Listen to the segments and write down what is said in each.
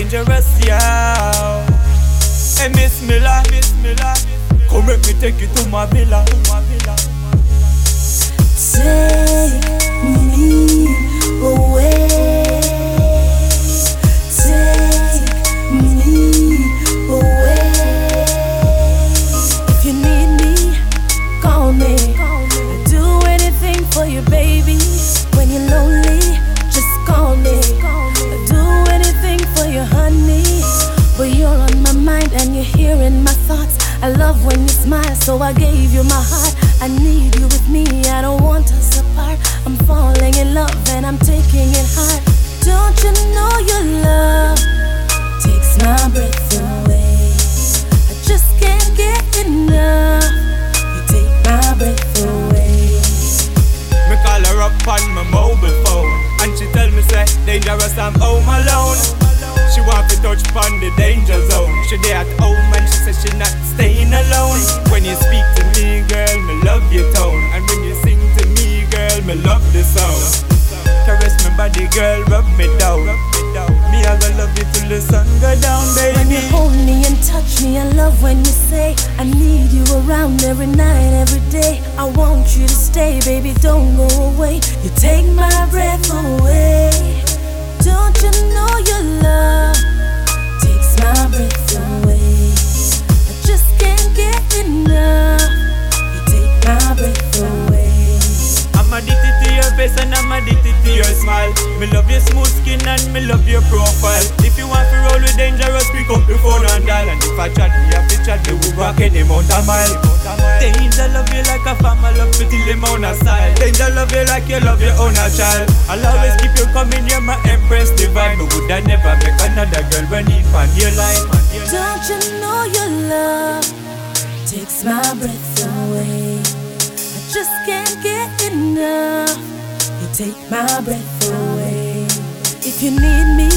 Danejarus, yeah. Hey, Miss Miller, Miss Miller, come let me take you to my villa. Take me away. Take me away. If you need me, call me. I'll do anything for you, baby. When you're lonely, I love when you smile, so I gave you my heart. I need you with me, I don't want us apart. I'm falling in love and I'm taking it hard. Don't you know your love takes my breath away? I just can't get enough. You take my breath away. Me call her up on my mobile phone And she tell me say Danejarus I'm home alone She want to touch upon the danger zone She there at home and she say she not Caress girl rub me down Me I gonna love you till the sun go down baby. When you hold me and touch me, I love when you say I need you around every night, every day. I want you to stay, baby, don't go away. You take my breath away. Don't you know your love smile. Me love your smooth skin and me love your profile. If you want to roll with Danejarus, pick up the phone and dial. And if I chat, me have to chat, me will walk any amount of mile. Danger love you like a family, love you till the of style. Danger love you like you love your own a child. I'll always keep you coming, you're my empress divine. But would I never make another girl when you find your life? Don't you know your love takes my breath away? I just can't get enough. Take my breath away. If you need me,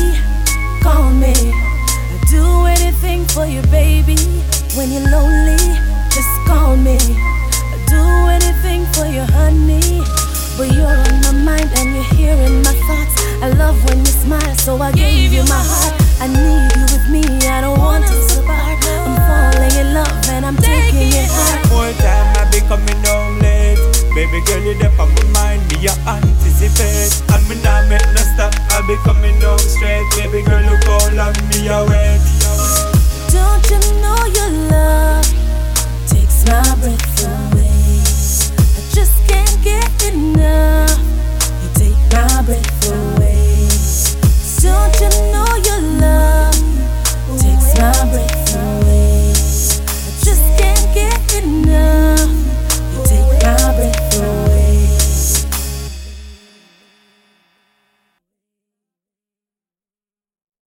call me. I'll do anything for you, baby. When you're lonely, Baby girl, you there on my mind, me you anticipate. And me not make no stop, I'll be coming down straight. Baby girl, look all on me, I wait. Don't you know your love takes my breath away?